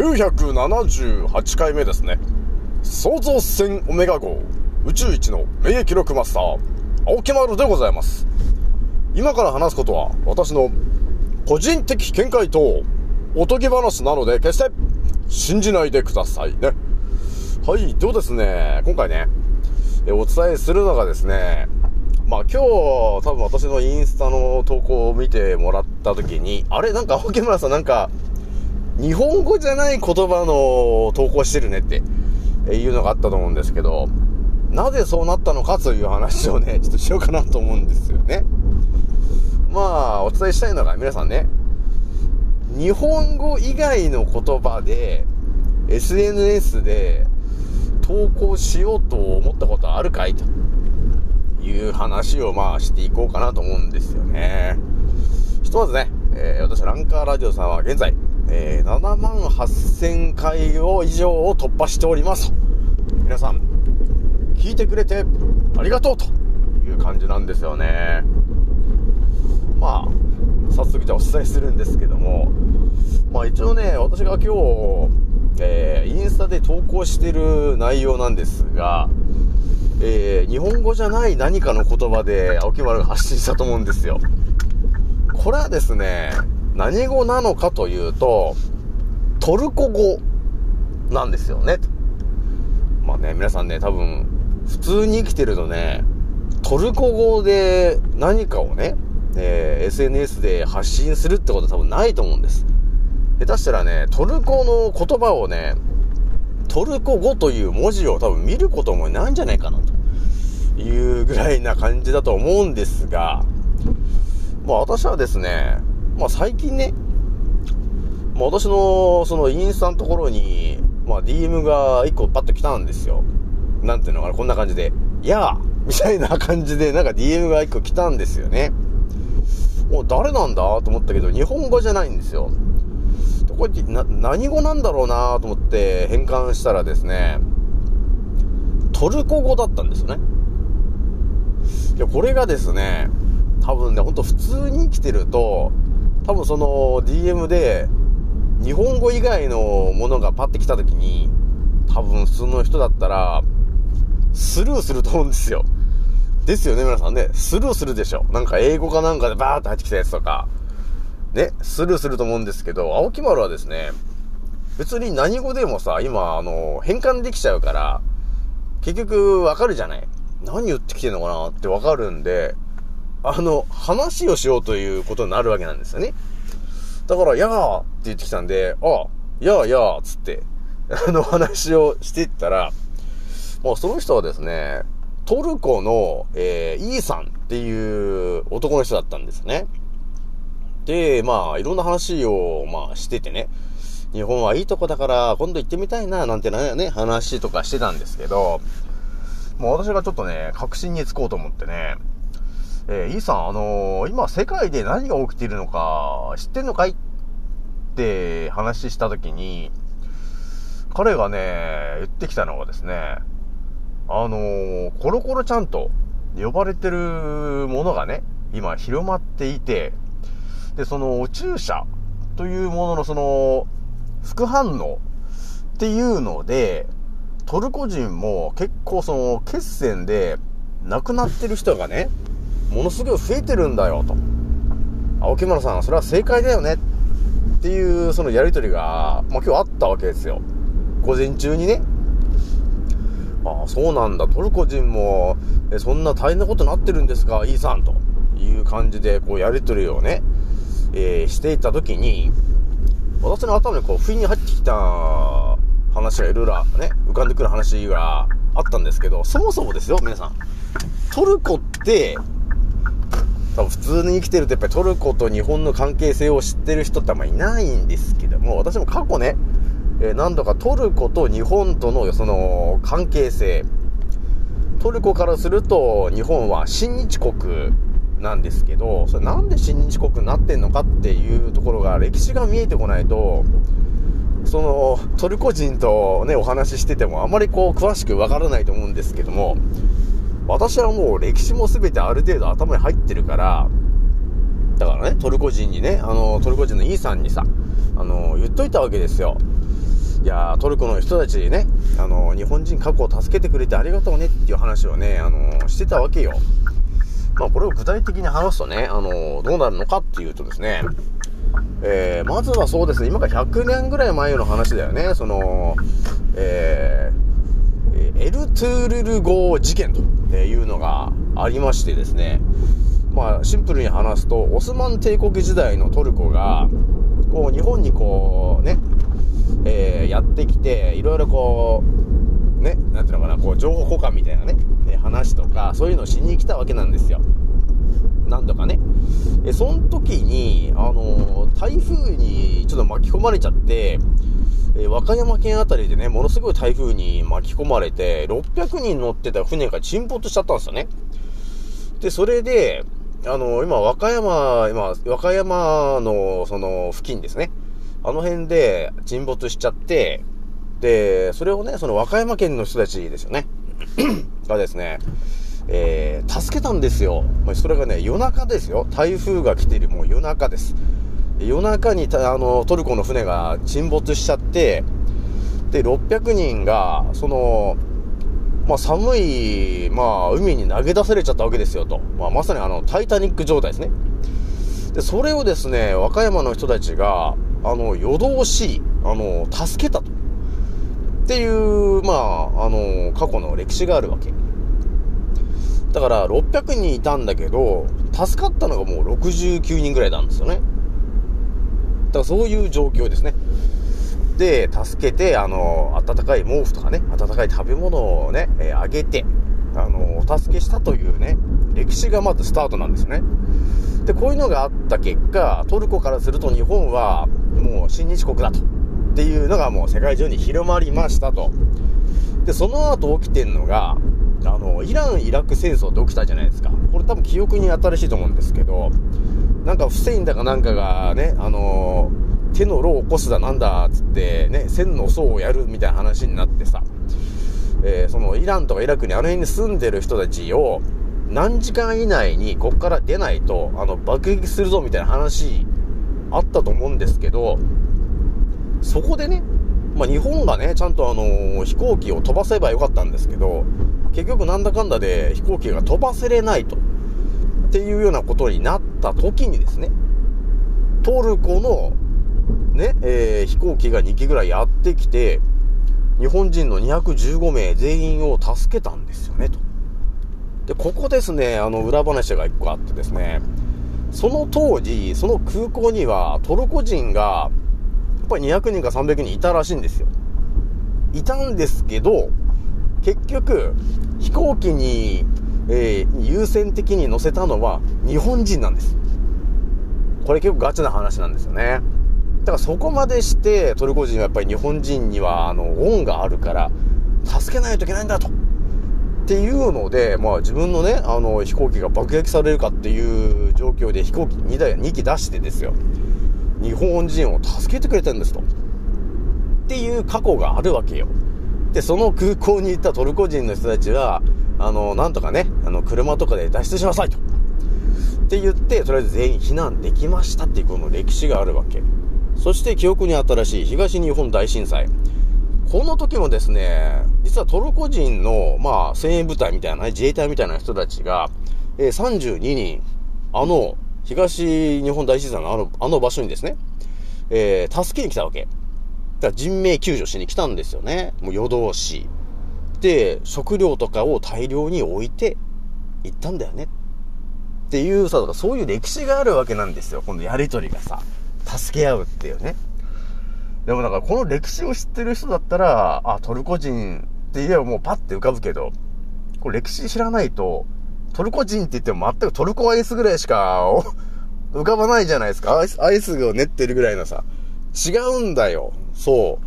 978回目ですね。創造船オメガ号宇宙一の免疫力マスター、青木丸でございます。今から話すことは私の個人的見解とおとぎ話なので決して信じないでくださいね。はい、ではですね、今回ね、お伝えするのがですね、まあ今日多分私のインスタの投稿を見てもらった時に、あれ？なんか青木村さんなんか日本語じゃない言葉の投稿してるねっていうのがあったと思うんですけど、なぜそうなったのかという話をね、ちょっとしようかなと思うんですよね。まあ、お伝えしたいのが皆さんね、日本語以外の言葉で SNS で投稿しようと思ったことあるかい？という話をまあしていこうかなと思うんですよね。ひとまずね、えー、私ランカーラジオさんは現在、えー、7万8000回を以上を突破しております。皆さん、聞いてくれてありがとうという感じなんですよね。まあ、早速じゃあお伝えするんですけども、まあ一応ね、私が今日、えー、インスタで投稿してる内容なんですが、えー、日本語じゃない何かの言葉で青木丸が発信したと思うんですよ。これはですね、何語なのかというと、トルコ語なんですよね。まあね、皆さんね、多分、普通に生きてるとね、トルコ語で何かをね、えー、SNS で発信するってことは多分ないと思うんです。下手したらね、トルコの言葉をね、トルコ語という文字を多分見ることもないんじゃないかなというぐらいな感じだと思うんですが、まあ私はですね、まあ最近ね、まあ私のそのインスタのところに、まあ DM が1個パッと来たんですよ。なんていうのかな、こんな感じで、やあみたいな感じでなんか DM が1個来たんですよね。もう誰なんだと思ったけど、日本語じゃないんですよ。これってな、何語なんだろうなと思って変換したらですね、トルコ語だったんですよね。いや、これがですね、多分ね、ほんと普通に生きてると、多分その DM で、日本語以外のものがパッて来た時に、多分普通の人だったら、スルーすると思うんですよ。ですよね、皆さんね。スルーするでしょ。なんか英語かなんかでバーって入ってきたやつとか、ね、スルーすると思うんですけど、青木丸はですね、別に何語でもさ、今、あの、変換できちゃうから、結局わかるじゃない何言ってきてんのかなってわかるんで、あの、話をしようということになるわけなんですよね。だから、やーって言ってきたんで、あ、やーやーつって、あの話をしていったら、もうその人はですね、トルコの、えー、イーさんっていう男の人だったんですね。で、まあ、いろんな話を、まあ、しててね、日本はいいとこだから今度行ってみたいな、なんてね、話とかしてたんですけど、もう私がちょっとね、確信につこうと思ってね、えー、イーさん、あのー、今世界で何が起きているのか知ってんのかいって話したときに、彼がね、言ってきたのがですね、あのー、コロコロちゃんと呼ばれてるものがね、今広まっていて、で、その、お注射というもののその、副反応っていうので、トルコ人も結構その、血栓で亡くなってる人がね、ものすごい増えてるんだよ、と。青木村さん、それは正解だよね。っていう、そのやりとりが、まあ、今日あったわけですよ。午前中にね。ああ、そうなんだ。トルコ人も、え、そんな大変なことになってるんですか、イーさん、という感じで、こう、やりとりをね、えー、していた時に、私の頭にこう、不意に入ってきた話がいろいろね、浮かんでくる話があったんですけど、そもそもですよ、皆さん。トルコって、多分普通に生きてるとやっぱりトルコと日本の関係性を知ってる人ってあんまいないんですけども、私も過去ね、えー、何度かトルコと日本とのその関係性、トルコからすると日本は親日国なんですけど、それなんで親日国になってんのかっていうところが歴史が見えてこないと、そのトルコ人とね、お話ししててもあまりこう詳しくわからないと思うんですけども、私はもう歴史も全てある程度頭に入ってるから、だからね、トルコ人にね、あの、トルコ人のイーさんにさ、あの、言っといたわけですよ。いやトルコの人たちにね、あの、日本人過去を助けてくれてありがとうねっていう話をね、あの、してたわけよ。まあ、これを具体的に話すとね、あの、どうなるのかっていうとですね、えー、まずはそうですね、今から100年ぐらい前の話だよね、その、えー、エルトゥールル号事件というのがありましてですね、まあ、シンプルに話すと、オスマン帝国時代のトルコが、こう、日本にこう、ね、えー、やってきて、いろいろこう、ね、なんていうのかな、こう、情報交換みたいなね、話とか、そういうのをしに来たわけなんですよ。何度かね。え、その時に、あの、台風にちょっと巻き込まれちゃって、え和歌山県あたりでね、ものすごい台風に巻き込まれて、600人乗ってた船が沈没しちゃったんですよね。で、それで、あの、今、和歌山、今、和歌山の、その、付近ですね。あの辺で沈没しちゃって、で、それをね、その和歌山県の人たちですよね。がですね、えー、助けたんですよ。それがね、夜中ですよ。台風が来ているもう夜中です。夜中にあのトルコの船が沈没しちゃって、で、600人が、その、まあ、寒い、まあ、海に投げ出されちゃったわけですよと。まあ、まさにあの、タイタニック状態ですね。で、それをですね、和歌山の人たちが、あの、夜通し、あの、助けたと。っていう、まあ、あの、過去の歴史があるわけ。だから600人いたんだけど、助かったのがもう69人ぐらいなんですよね。だからそういう状況ですね。で、助けて、あの、温かい毛布とかね、温かい食べ物をね、えー、あげて、あの、お助けしたというね、歴史がまずスタートなんですね。で、こういうのがあった結果、トルコからすると日本はもう親日国だと。っていうのがもう世界中に広まりましたと。で、その後起きてんのが、あの、イラン・イラク戦争って起きたじゃないですか。これ多分記憶に新しいと思うんですけど、なんかフセインだかなんかがね、あの、手の炉を起こすだなんだっつってね、千の層をやるみたいな話になってさ、えー、そのイランとかイラクにあの辺に住んでる人たちを何時間以内にこっから出ないと、あの、爆撃するぞみたいな話あったと思うんですけど、そこでね、まあ、日本がね、ちゃんとあの、飛行機を飛ばせばよかったんですけど、結局なんだかんだで飛行機が飛ばせれないと。っていうようなことになった時にですね、トルコのね、えー、飛行機が2機ぐらいやってきて、日本人の215名全員を助けたんですよね、と。で、ここですね、あの、裏話が1個あってですね、その当時、その空港にはトルコ人がやっぱり200人か300人いたらしいんですよ。いたんですけど、結局、飛行機に、えー、優先的に乗せたのは日本人なんです。これ結構ガチな話なんですよね。だからそこまでしてトルコ人はやっぱり日本人にはあの恩があるから助けないといけないんだと。っていうので、まあ自分のね、あの飛行機が爆撃されるかっていう状況で飛行機2台、2機出してですよ。日本人を助けてくれてるんですと。っていう過去があるわけよ。で、その空港に行ったトルコ人の人たちは、あの、なんとかね、あの、車とかで脱出しなさいと。って言って、とりあえず全員避難できましたっていうこの歴史があるわけ。そして記憶に新しい東日本大震災。この時もですね、実はトルコ人の、まあ、精鋭部隊みたいな、ね、自衛隊みたいな人たちが、えー、32人、あの、東日本大震災のあの、あの場所にですね、えー、助けに来たわけ。だから人命救助しに来たんですよね。もう夜通し。で、食料とかを大量に置いて行ったんだよね。っていうさ、そういう歴史があるわけなんですよ。このやりとりがさ、助け合うっていうね。でもだからこの歴史を知ってる人だったら、あ、トルコ人って言えばもうパッて浮かぶけど、これ歴史知らないと、トルコ人って言っても全くトルコアイスぐらいしか浮かばないじゃないですか。アイス、アイスを練ってるぐらいのさ。違うんだよ。そ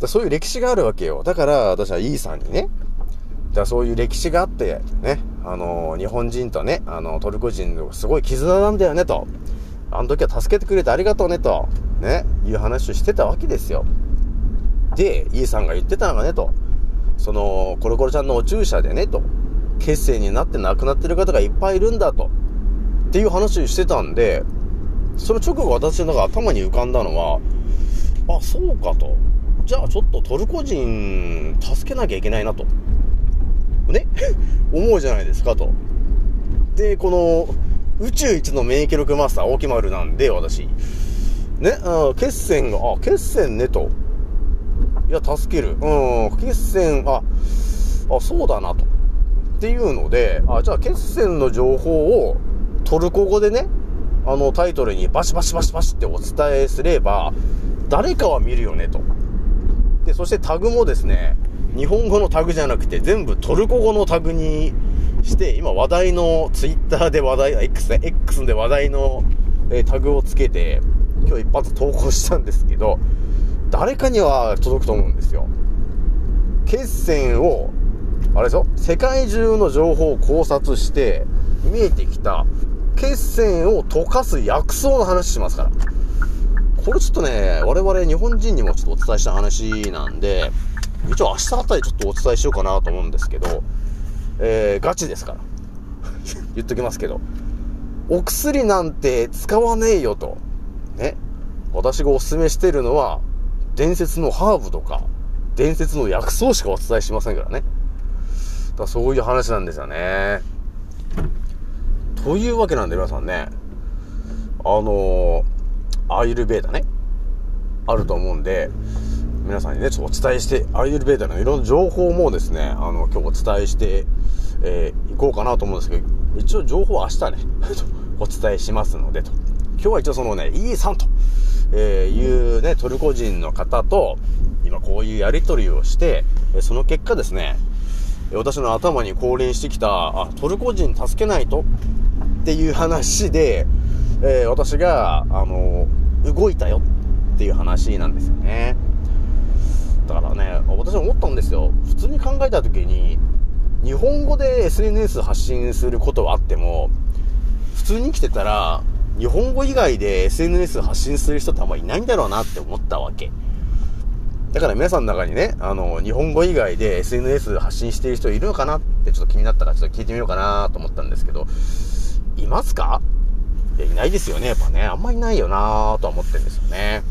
う。そういう歴史があるわけよ。だから私はイーさんにね、じゃあそういう歴史があって、ね、あの、日本人とね、あの、トルコ人のすごい絆なんだよね、と。あの時は助けてくれてありがとうね、と。ね、いう話をしてたわけですよ。で、イーさんが言ってたのがね、と。その、コロコロちゃんのお注射でね、と。血栓になって亡くなってる方がいっぱいいるんだと。っていう話をしてたんで、その直後私の中頭に浮かんだのは、あ、そうかと。じゃあちょっとトルコ人助けなきゃいけないなと。ね？思うじゃないですかと。で、この宇宙一の免疫力マスター、大木丸なんで、私。ね、あ血栓が、あ、血栓ねと。いや、助ける。うん、血栓、あ、あ、そうだなと。っていうので、あ、じゃあ血栓の情報をトルコ語でね、あのタイトルにバシバシバシバシってお伝えすれば、誰かは見るよねと。で、そしてタグもですね、日本語のタグじゃなくて全部トルコ語のタグにして、今話題のツイッターで話題、X ね、X で話題の、え、タグをつけて、今日一発投稿したんですけど、誰かには届くと思うんですよ。血栓を、あれですよ、世界中の情報を考察して、見えてきた血栓を溶かす薬草の話しますから。これちょっとね、我々日本人にもちょっとお伝えした話なんで、一応明日あたりちょっとお伝えしようかなと思うんですけど、えー、ガチですから。言っときますけど。お薬なんて使わねえよと。ね。私がおすすめしてるのは、伝説のハーブとか、伝説の薬草しかお伝えしませんからね。だからそういう話なんですよね。というわけなんで皆さんね、あのー、アーユルベーダね、あると思うんで、皆さんにね、ちょっとお伝えして、アーユルベーダのいろんな情報もですね、あの、今日お伝えして、えー、いこうかなと思うんですけど、一応情報は明日ね、お伝えしますので、と。今日は一応そのね、イーさんと、えー、いうね、トルコ人の方と、今こういうやりとりをして、その結果ですね、私の頭に降臨してきた、あ、トルコ人助けないとっていう話で、えー、私が、あの、動いたよっていう話なんですよね。だからね、私思ったんですよ。普通に考えた時に、日本語で SNS 発信することはあっても、普通に生きてたら、日本語以外で SNS 発信する人ってあんまりいないんだろうなって思ったわけ。だから皆さんの中にね、あの、日本語以外で SNS 発信している人いるのかなってちょっと気になったからちょっと聞いてみようかなと思ったんですけど、いますか？いや、いないですよね。やっぱね、あんまいないよなとは思ってるんですよね。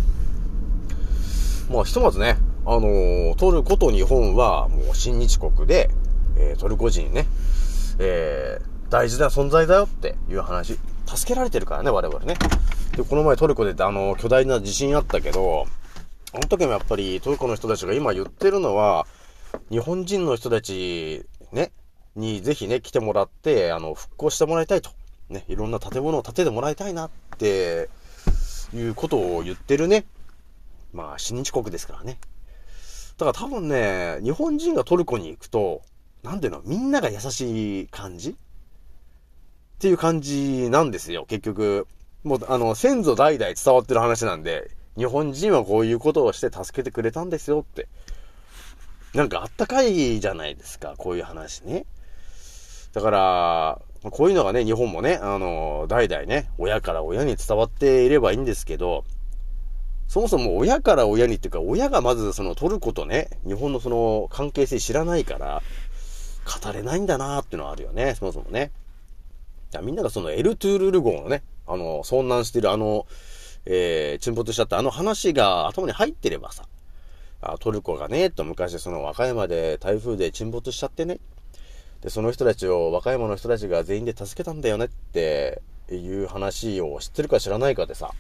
まあ、ひとまずね、あのー、トルコと日本はもう親日国で、えー、トルコ人ね、えー、大事な存在だよっていう話。助けられてるからね、我々ね。で、この前トルコであの、巨大な地震あったけど、あの時もやっぱりトルコの人たちが今言ってるのは、日本人の人たち、ね、にぜひね、来てもらって、あの、復興してもらいたいと。ね、いろんな建物を建ててもらいたいなって、いうことを言ってるね。まあ、親日国ですからね。だから多分ね、日本人がトルコに行くと、なんていうの、みんなが優しい感じ？っていう感じなんですよ、結局。もう、あの、先祖代々伝わってる話なんで、日本人はこういうことをして助けてくれたんですよって。なんかあったかいじゃないですか、こういう話ね。だから、まこういうのがね、日本もね、あの、代々ね、親から親に伝わっていればいいんですけど、そもそも親から親にっていうか、親がまずそのトルコとね、日本のその関係性知らないから、語れないんだなーっていうのはあるよね、そもそもね。みんながそのエルトゥールル号のね、あの、遭難してるあの、えー、沈没しちゃったあの話が頭に入ってればさ、あトルコがね、と昔その和歌山で台風で沈没しちゃってね、で、その人たちを和歌山の人たちが全員で助けたんだよねっていう話を知ってるか知らないかでさ、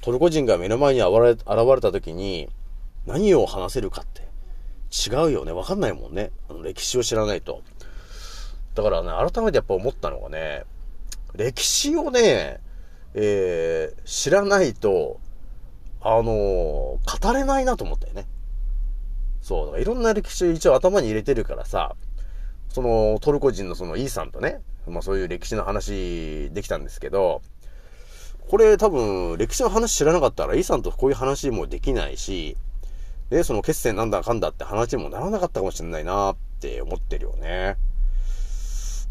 トルコ人が目の前に現れ現れた時に、何を話せるかって、違うよね。わかんないもんね。あの、歴史を知らないと。だからね、改めてやっぱ思ったのがね、歴史をね、えー、知らないと、あのー、語れないなと思ったよね。そう、だからいろんな歴史を一応頭に入れてるからさ、そのトルコ人のそのイーさんとね、まあそういう歴史の話できたんですけど、これ多分、歴史の話知らなかったら、イーさんとこういう話もできないし、で、その決戦なんだかんだって話にもならなかったかもしれないなって思ってるよね。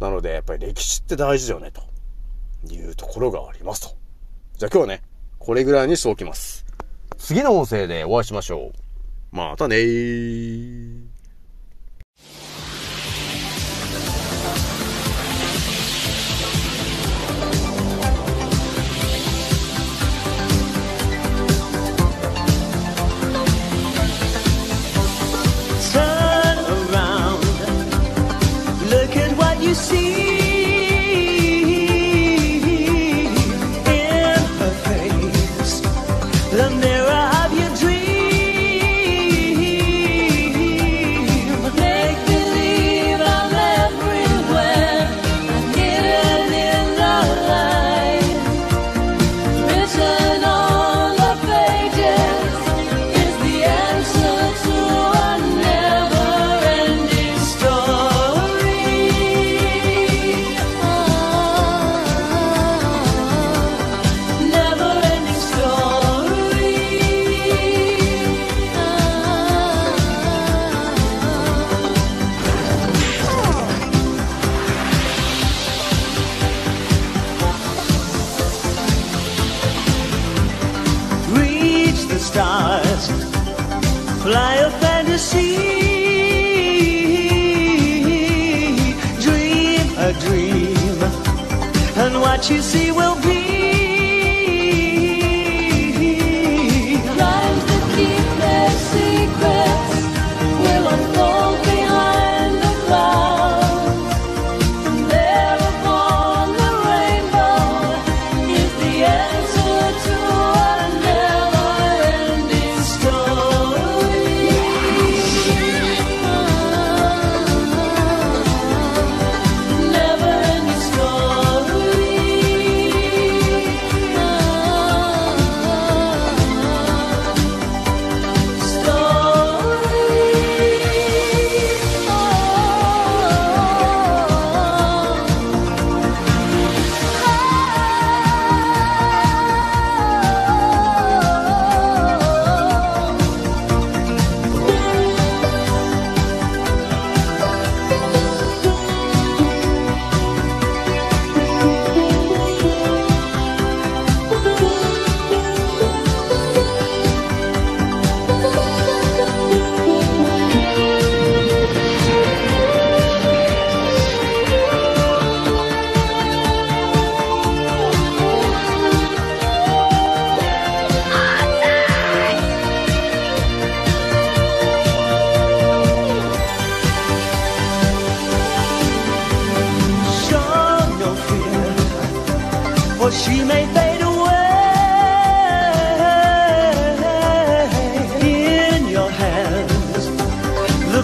なので、やっぱり歴史って大事だよね、というところがありますと。じゃあ今日はね、これぐらいにしておきます。次の音声でお会いしましょう。またねー。love never what you see will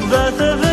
the, the, the